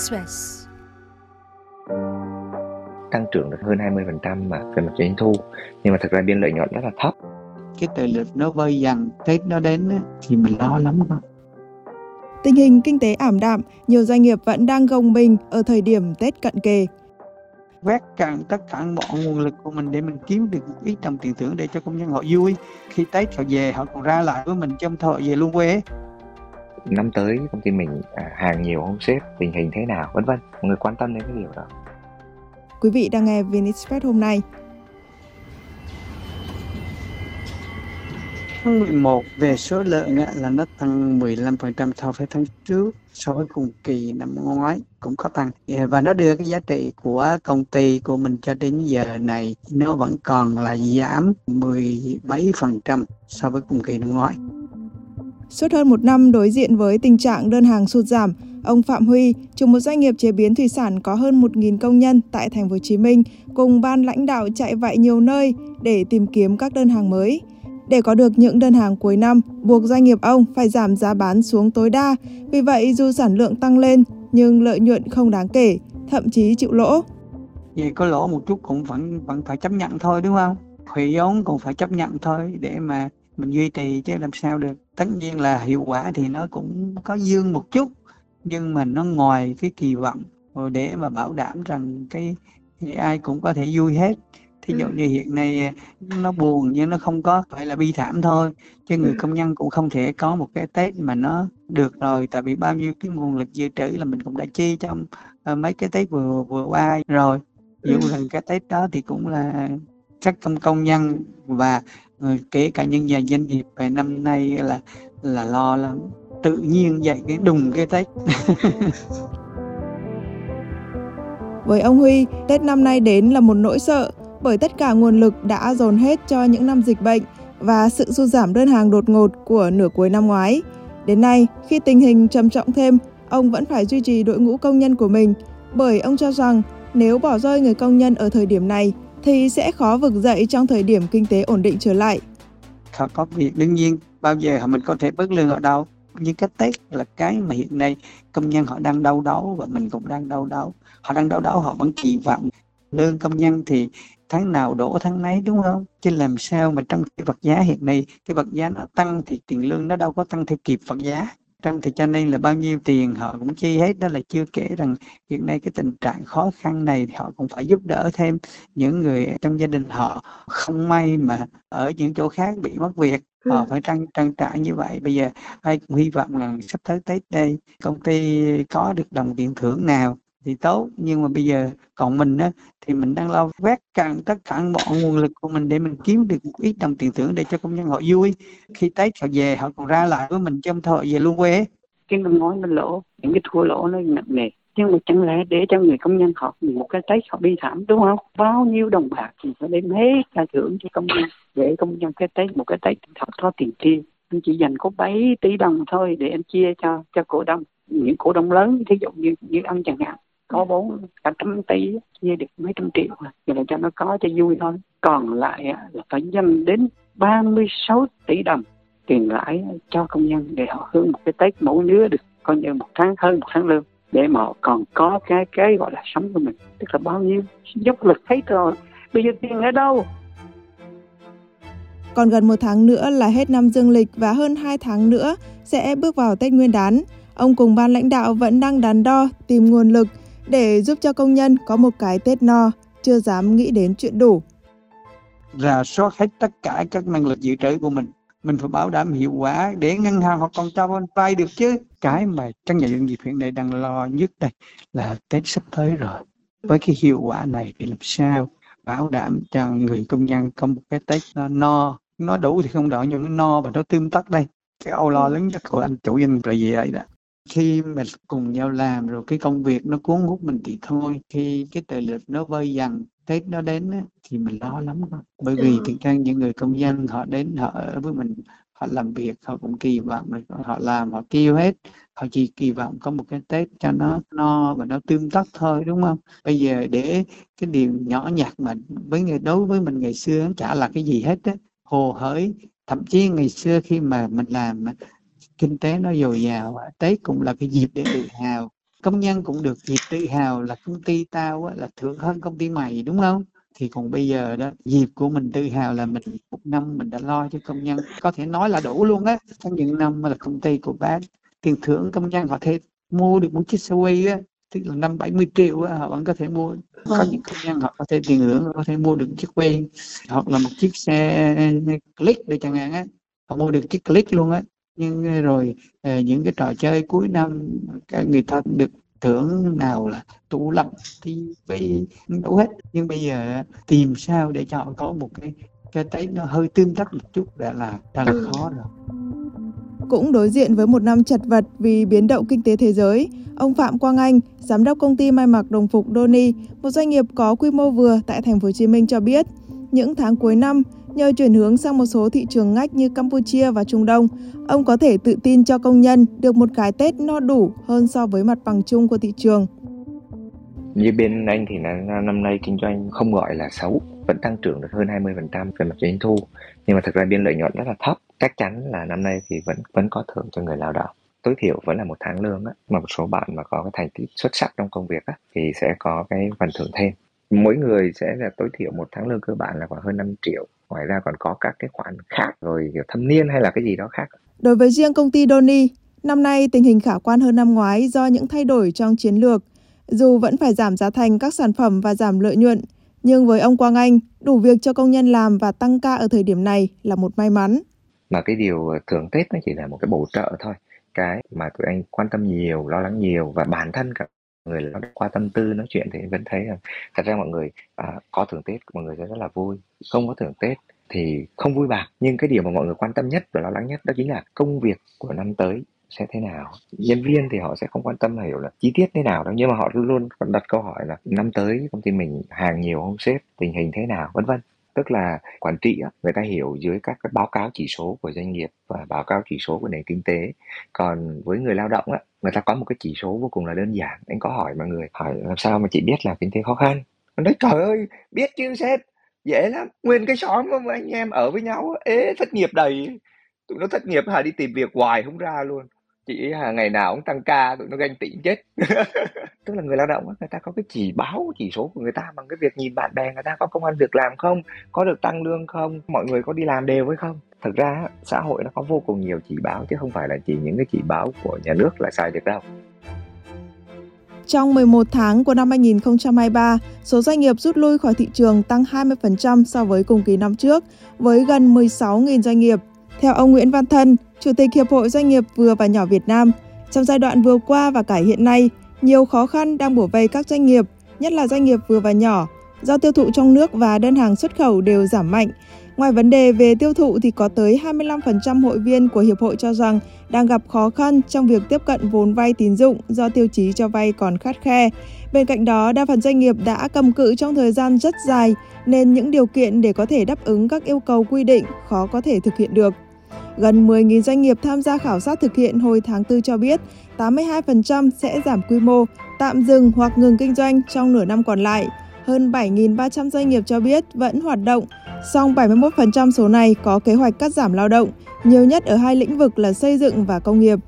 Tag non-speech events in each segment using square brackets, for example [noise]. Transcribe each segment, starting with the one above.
Express. tăng trưởng được hơn 20% mà về mặt doanh thu. Nhưng mà thực ra biên lợi nhuận rất là thấp. Cái tờ lịch nó vơi dần tết nó đến thì mình lo lắm con Tình hình kinh tế ảm đạm, nhiều doanh nghiệp vẫn đang gồng mình ở thời điểm Tết cận kề. vét cạn tất cả mọi nguồn lực của mình để mình kiếm được một ít đồng tiền thưởng để cho công nhân họ vui. Khi tết họ về họ còn ra lại với mình trong thôi về luôn quê năm tới công ty mình à, hàng nhiều không sếp tình hình thế nào vân vân mọi người quan tâm đến cái điều đó Quý vị đang nghe VnExpress hôm nay. Tháng 11 về số lượng là nó tăng 15% so với tháng trước so với cùng kỳ năm ngoái cũng có tăng Ờ, và nó đưa cái giá trị của công ty của mình cho đến giờ này nó vẫn còn là giảm 17% so với cùng kỳ năm ngoái. Suốt hơn một năm đối diện với tình trạng đơn hàng sụt giảm, ông Phạm Huy, chủ một doanh nghiệp chế biến thủy sản có hơn 1.000 công nhân tại thành phố Hồ Chí Minh, cùng ban lãnh đạo chạy vạy nhiều nơi để tìm kiếm các đơn hàng mới. Để có được những đơn hàng cuối năm, buộc doanh nghiệp ông phải giảm giá bán xuống tối đa. Vì vậy, dù sản lượng tăng lên, nhưng lợi nhuận không đáng kể, thậm chí chịu lỗ. Vậy có lỗ một chút cũng vẫn vẫn phải chấp nhận thôi đúng không? Hủy vốn cũng phải chấp nhận thôi để mà mình duy trì chứ làm sao được. Tất nhiên là hiệu quả thì nó cũng có dương một chút nhưng mà nó ngoài cái kỳ vọng rồi để mà bảo đảm rằng cái ai cũng có thể vui hết. Thí dụ như hiện nay nó buồn nhưng nó không có phải là bi thảm thôi chứ người công nhân cũng không thể có một cái Tết mà nó được rồi. Tại vì bao nhiêu cái nguồn lực dự trữ là mình cũng đã chi trong ờ, mấy cái Tết vừa vừa qua rồi. Dù rằng cái Tết đó thì cũng là các công công nhân và ờ, kể cả những nhà doanh nghiệp về năm nay là là lo lắm tự nhiên dậy cái đùng cái Tết [laughs] Với ông Huy, Tết năm nay đến là một nỗi sợ bởi tất cả nguồn lực đã dồn hết cho những năm dịch bệnh và sự sụt giảm đơn hàng đột ngột của nửa cuối năm ngoái. Đến nay, khi tình hình trầm trọng thêm, ông vẫn phải duy trì đội ngũ công nhân của mình bởi ông cho rằng nếu bỏ rơi người công nhân ở thời điểm này thì sẽ khó vực dậy trong thời điểm kinh tế ổn định trở lại. họ có việc. Đương nhiên, bao giờ họ mình có thể bớt lương ở đâu. Nhưng cái Tết là cái mà hiện nay công nhân họ đang đau đáu và mình cũng đang đau đáu. Họ đang đau đáu, họ vẫn kỳ vọng. Lương công nhân thì tháng nào đổ, tháng nấy, đúng không? Chứ làm sao mà trong cái vật giá hiện nay, cái vật giá nó tăng thì tiền lương nó đâu có tăng theo kịp vật giá trong thì cho nên là bao nhiêu tiền họ cũng chi hết đó là chưa kể rằng hiện nay cái tình trạng khó khăn này thì họ cũng phải giúp đỡ thêm. Những người trong gia đình họ không may mà ở những chỗ khác bị mất việc họ phải trang trang trải như vậy. Bây giờ ai cũng hy vọng là sắp tới tết đây công ty có được đồng tiền thưởng nào thì tốt. Nhưng mà bây giờ còn mình á, thì mình đang lo vét cạn tất cả mọi nguồn lực của mình để mình kiếm được một ít đồng tiền thưởng để cho công nhân họ vui. Khi tết họ về, họ còn ra lại với mình trong thời về luôn quê. Cái mình nói mình lỗ, những cái thua lỗ nó nặng nề. Nhưng mà chẳng lẽ để cho người công nhân họ một cái tết họ đi thảm, đúng không? Bao nhiêu đồng bạc thì phải đem hết ra thưởng cho công nhân, để công nhân cái tết, một cái tết họ có tiền chi. Anh chỉ dành có 7 tỷ đồng thôi để anh chia cho cho cổ đông. Những cổ đông lớn, thí dụ như như ông chẳng hạn có vốn cả trăm tỷ chia được mấy trăm triệu à. vậy là cho nó có cho vui thôi còn lại là phải dành đến 36 tỷ đồng tiền lãi cho công nhân để họ hưởng một cái tết mẫu đứa được coi như một tháng hơn một tháng lương, để mà họ còn có cái cái gọi là sống của mình tức là bao nhiêu dốc lực hết rồi bây giờ tiền ở đâu Còn gần một tháng nữa là hết năm dương lịch và hơn hai tháng nữa sẽ bước vào Tết Nguyên đán. Ông cùng ban lãnh đạo vẫn đang đắn đo tìm nguồn lực để giúp cho công nhân có một cái Tết no, chưa dám nghĩ đến chuyện đủ. rà soát hết tất cả các năng lực dự trữ của mình. Mình phải bảo đảm hiệu quả để ngân hàng họ còn cho vay được chứ. Cái mà các nhà doanh nghiệp hiện nay đang lo nhất đây là tết sắp tới rồi. Với cái hiệu quả này thì làm sao bảo đảm cho người công nhân có một cái tết nó no? Nó đủ thì không đỡ nhưng nó no và nó tươm tất đây. Cái âu lo lớn nhất của anh chủ doanh là gì đấy đó? Khi mà cùng nhau làm rồi cái công việc nó cuốn hút mình thì thôi khi cái tờ lịch nó vơi dần Tết nó đến á, thì mình lo lắm con. bởi vì thực ra những người công nhân họ đến họ ở với mình họ làm việc họ cũng kỳ vọng họ làm họ tiêu hết. Họ chỉ kỳ vọng có một cái Tết cho nó no và nó tươm tất thôi đúng không? Bây giờ để cái điều nhỏ nhặt mà với người đối với mình ngày xưa nó chả là cái gì hết á. Hồ hởi thậm chí ngày xưa khi mà mình làm kinh tế nó dồi dào Tết cũng là cái dịp để tự hào. Công nhân cũng được dịp tự hào là công ty tao là thượng hơn công ty mày đúng không? Thì còn bây giờ đó dịp của mình tự hào là mình một năm mình đã lo cho công nhân. Có thể nói là đủ luôn á trong những năm mà là công ty của bác tiền thưởng công nhân họ thể mua được một chiếc xe quay á tức là năm 70 triệu á, họ vẫn có thể mua. Có Vâng. những công nhân họ có thể tiền thưởng có thể mua được chiếc quay hoặc là một chiếc xe click để chẳng hạn á họ mua được chiếc click luôn á nhưng rồi những cái trò chơi cuối năm các người ta được thưởng nào là tủ lạnh tivi đủ hết nhưng bây giờ tìm sao để cho họ có một cái cái tết nó hơi tương tác một chút đã là đã là Ừ. khó rồi Cũng đối diện với một năm chật vật vì biến động kinh tế thế giới, ông Phạm Quang Anh, giám đốc công ty may mặc đồng phục Doni, một doanh nghiệp có quy mô vừa tại thành phố Hồ Chí Minh cho biết, những tháng cuối năm, nhờ chuyển hướng sang một số thị trường ngách như Campuchia và Trung Đông, ông có thể tự tin cho công nhân được một cái Tết no đủ hơn so với mặt bằng chung của thị trường. Như bên anh thì là năm nay kinh doanh không gọi là xấu, vẫn tăng trưởng được hơn 20% về mặt doanh thu. Nhưng mà thực ra biên lợi nhuận rất là thấp. Chắc chắn là năm nay thì vẫn vẫn có thưởng cho người lao động. Tối thiểu vẫn là một tháng lương á. Mà một số bạn mà có cái thành tích xuất sắc trong công việc á, thì sẽ có cái phần thưởng thêm. Mỗi người sẽ là tối thiểu một tháng lương cơ bản là khoảng hơn 5 triệu. Ngoài ra còn có các cái khoản khác rồi kiểu thâm niên hay là cái gì đó khác. Đối với riêng công ty Doni, năm nay tình hình khả quan hơn năm ngoái do những thay đổi trong chiến lược. Dù vẫn phải giảm giá thành các sản phẩm và giảm lợi nhuận, nhưng với ông Quang Anh, đủ việc cho công nhân làm và tăng ca ở thời điểm này là một may mắn. mà cái điều thưởng Tết nó chỉ là một cái bổ trợ thôi cái mà tụi anh quan tâm nhiều lo lắng nhiều và bản thân cả người lao động qua tâm tư nói chuyện thì vẫn thấy là thật ra mọi người à, có thưởng Tết mọi người sẽ rất là vui. Không có thưởng Tết thì không vui bạc nhưng cái điều mà mọi người quan tâm nhất và lo lắng nhất đó chính là công việc của năm tới sẽ thế nào. Nhân viên thì họ sẽ không quan tâm là hiểu là chi tiết thế nào đâu nhưng mà họ luôn luôn đặt câu hỏi là năm tới công ty mình hàng nhiều không sếp tình hình thế nào vân vân tức là quản trị á, người ta hiểu dưới các cái báo cáo chỉ số của doanh nghiệp và báo cáo chỉ số của nền kinh tế. Còn với người lao động á người ta có một cái chỉ số vô cùng là đơn giản. Anh có hỏi mọi người hỏi làm sao mà chị biết là kinh tế khó khăn? Anh nói trời ơi biết chứ sếp? Dễ lắm. Nguyên cái xóm mà anh em ở với nhau ế thất nghiệp đầy. Tụi nó thất nghiệp hả? Đi tìm việc hoài không ra luôn chị hà ngày nào cũng tăng ca tụi nó ganh tị chết. [laughs] Tức là người lao động người ta có cái chỉ báo chỉ số của người ta bằng cái việc nhìn bạn bè người ta có công ăn việc làm không có được tăng lương không mọi người có đi làm đều hay không. Thực ra xã hội nó có vô cùng nhiều chỉ báo chứ không phải là chỉ những cái chỉ báo của nhà nước là sai được đâu. Trong 11 tháng của năm 2023, số doanh nghiệp rút lui khỏi thị trường tăng 20% so với cùng kỳ năm trước, với gần 16.000 doanh nghiệp. Theo ông Nguyễn Văn Thân, Chủ tịch Hiệp hội Doanh nghiệp vừa và nhỏ Việt Nam, trong giai đoạn vừa qua và cả hiện nay, nhiều khó khăn đang bủa vây các doanh nghiệp, nhất là doanh nghiệp vừa và nhỏ, do tiêu thụ trong nước và đơn hàng xuất khẩu đều giảm mạnh. Ngoài vấn đề về tiêu thụ thì có tới 25% hội viên của hiệp hội cho rằng đang gặp khó khăn trong việc tiếp cận vốn vay tín dụng do tiêu chí cho vay còn khắt khe. Bên cạnh đó, đa phần doanh nghiệp đã cầm cự trong thời gian rất dài nên những điều kiện để có thể đáp ứng các yêu cầu quy định khó có thể thực hiện được. Gần 10.000 doanh nghiệp tham gia khảo sát thực hiện hồi tháng 4 cho biết 82% sẽ giảm quy mô, tạm dừng hoặc ngừng kinh doanh trong nửa năm còn lại. Hơn 7.300 doanh nghiệp cho biết vẫn hoạt động, song 71% số này có kế hoạch cắt giảm lao động, nhiều nhất ở hai lĩnh vực là xây dựng và công nghiệp.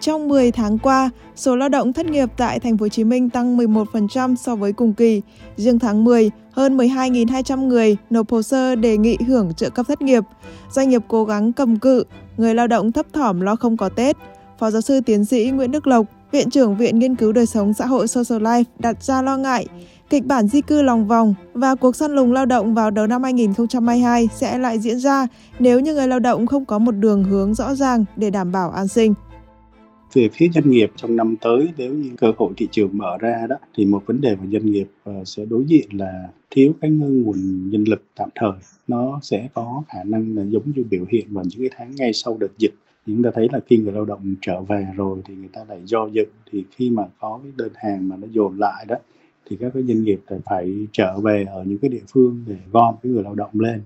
Trong 10 tháng qua, số lao động thất nghiệp tại thành phố Hồ Chí Minh tăng 11% so với cùng kỳ. Riêng tháng 10, hơn 12.200 người nộp hồ sơ đề nghị hưởng trợ cấp thất nghiệp. Doanh nghiệp cố gắng cầm cự, người lao động thấp thỏm lo không có Tết. Phó giáo sư tiến sĩ Nguyễn Đức Lộc, Viện trưởng Viện Nghiên cứu Đời sống xã hội Social Life đặt ra lo ngại kịch bản di cư lòng vòng và cuộc săn lùng lao động vào đầu năm 2022 sẽ lại diễn ra nếu như người lao động không có một đường hướng rõ ràng để đảm bảo an sinh về phía doanh nghiệp trong năm tới, nếu như cơ hội thị trường mở ra đó, thì một vấn đề mà doanh nghiệp ờ, sẽ đối diện là thiếu cái nguồn nhân lực tạm thời. Nó sẽ có khả năng là giống như biểu hiện vào những cái tháng ngay sau đợt dịch. Chúng ta thấy là khi người lao động trở về rồi thì người ta lại do dự. Thì khi mà có cái đơn hàng mà nó dồn lại đó, thì các cái doanh nghiệp phải phải trở về ở những cái địa phương để gom cái người lao động lên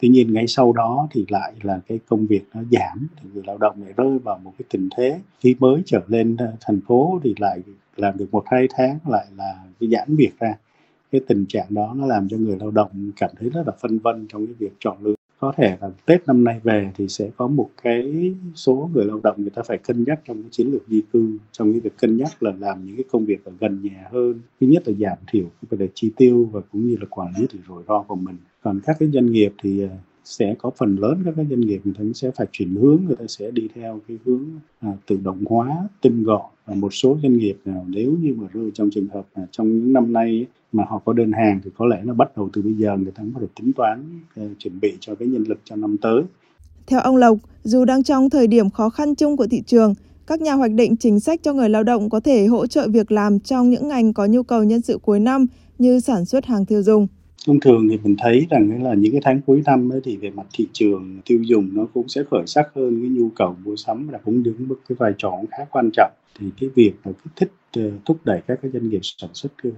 tuy nhiên ngay sau đó thì lại là cái công việc nó giảm, thì người lao động lại rơi vào một cái tình thế khi mới trở lên ờ, thành phố thì lại làm được một, hai tháng lại là cái giãn việc ra. Cái tình trạng đó nó làm cho người lao động cảm thấy rất là phân vân trong cái việc chọn lựa. Có có thể là Tết năm nay về thì sẽ có một cái số người lao động người ta phải cân nhắc trong cái chiến lược di cư, trong cái việc cân nhắc là làm những cái công việc ở gần nhà hơn. Thứ nhất là giảm thiểu cái vấn đề chi tiêu và cũng như là quản lý thì rủi ro của mình còn các cái doanh nghiệp thì à, sẽ có phần lớn các cái doanh nghiệp người ta sẽ phải chuyển hướng người ta sẽ đi theo cái hướng à, tự động hóa tinh gọn và một số doanh nghiệp nào nếu như mà rơi trong trường hợp là trong những năm nay ấy, mà họ có đơn hàng thì có lẽ là bắt đầu từ bây giờ người ta bắt đầu tính toán uh, chuẩn bị cho cái nhân lực cho năm tới. Theo ông Lộc, dù đang trong thời điểm khó khăn chung của thị trường, các nhà hoạch định chính sách cho người lao động có thể hỗ trợ việc làm trong những ngành có nhu cầu nhân sự cuối năm như sản xuất hàng tiêu dùng thông thường thì mình thấy rằng là những cái tháng cuối năm ấy thì về mặt thị trường tiêu dùng nó cũng sẽ khởi sắc hơn, cái nhu cầu mua sắm là cũng đứng mức cái vai trò khá quan trọng. Thì cái việc mà kích thích ờ, thúc đẩy các cái doanh nghiệp sản xuất ờ,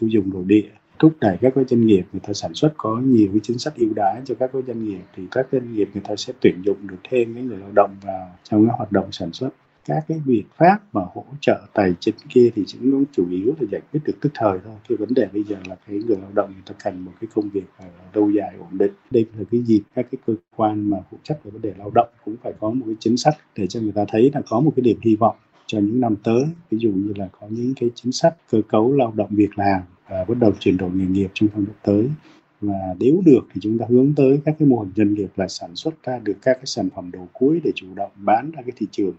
tiêu dùng nội địa, thúc đẩy các cái doanh nghiệp người ta sản xuất có nhiều cái chính sách ưu đãi cho các cái doanh nghiệp thì các doanh nghiệp người ta sẽ tuyển dụng được thêm cái người lao động vào trong cái hoạt động sản xuất các cái biện pháp mà hỗ trợ tài chính kia thì chúng nó chủ yếu là giải quyết được tức thời thôi. Cái vấn đề bây giờ là cái người lao động người ta cần một cái công việc lâu dài ổn định. Đây là cái dịp các cái cơ quan mà phụ trách về vấn đề lao động cũng phải có một cái chính sách để cho người ta thấy là có một cái điểm hy vọng cho những năm tới. Ví dụ như là có những cái chính sách cơ cấu lao động việc làm và bắt đầu chuyển đổi nghề nghiệp trong năm tới. Và nếu được thì chúng ta hướng tới các cái mô hình doanh nghiệp là sản xuất ra được các cái sản phẩm đầu cuối để chủ động bán ra cái thị trường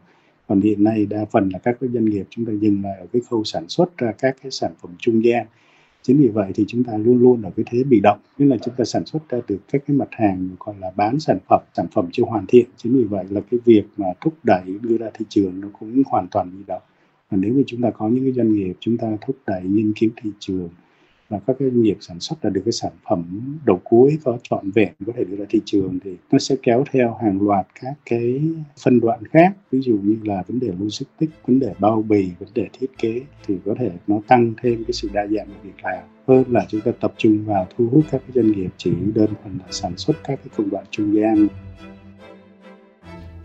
còn hiện nay đa phần là các cái doanh nghiệp chúng ta dừng lại ở cái khâu sản xuất ra các cái sản phẩm trung gian. Chính vì vậy thì chúng ta luôn luôn ở cái thế bị động, nghĩa là chúng ta sản xuất ra được các cái mặt hàng gọi là bán sản phẩm sản phẩm chưa hoàn thiện. Chính vì vậy là cái việc mà thúc đẩy đưa ra thị trường nó cũng hoàn toàn bị động. Và nếu như chúng ta có những cái doanh nghiệp chúng ta thúc đẩy nghiên cứu thị trường và các cái doanh nghiệp sản xuất ra được cái sản phẩm đầu cuối có trọn vẹn có thể đưa ra thị trường thì nó sẽ kéo theo hàng loạt các cái phân đoạn khác. Ví dụ như là vấn đề logistics vấn đề bao bì vấn đề thiết kế thì có thể nó tăng thêm cái sự đa dạng của việc làm. Hơn là chúng ta tập trung vào thu hút các cái doanh nghiệp chỉ đơn thuần là sản xuất các cái công đoạn trung gian.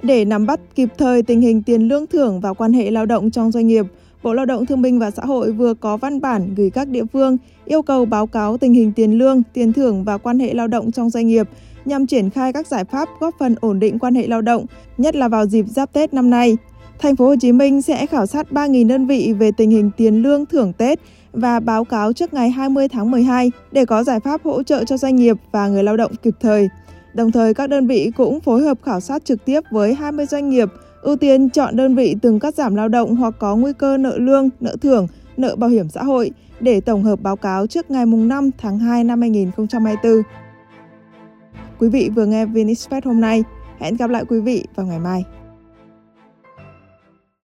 Để nắm bắt kịp thời tình hình tiền lương thưởng và quan hệ lao động trong doanh nghiệp, Bộ Lao động Thương binh và Xã hội vừa có văn bản gửi các địa phương yêu cầu báo cáo tình hình tiền lương, tiền thưởng và quan hệ lao động trong doanh nghiệp nhằm triển khai các giải pháp góp phần ổn định quan hệ lao động, nhất là vào dịp giáp Tết năm nay. Thành phố Hồ Chí Minh sẽ khảo sát 3.000 đơn vị về tình hình tiền lương thưởng Tết và báo cáo trước ngày 20 tháng 12 để có giải pháp hỗ trợ cho doanh nghiệp và người lao động kịp thời. Đồng thời, các đơn vị cũng phối hợp khảo sát trực tiếp với 20 doanh nghiệp, ưu tiên chọn đơn vị từng cắt giảm lao động hoặc có nguy cơ nợ lương, nợ thưởng, nợ bảo hiểm xã hội để tổng hợp báo cáo trước ngày 5 tháng 2 năm 2024. Quý vị vừa nghe VinExpress hôm nay. Hẹn gặp lại quý vị vào ngày mai.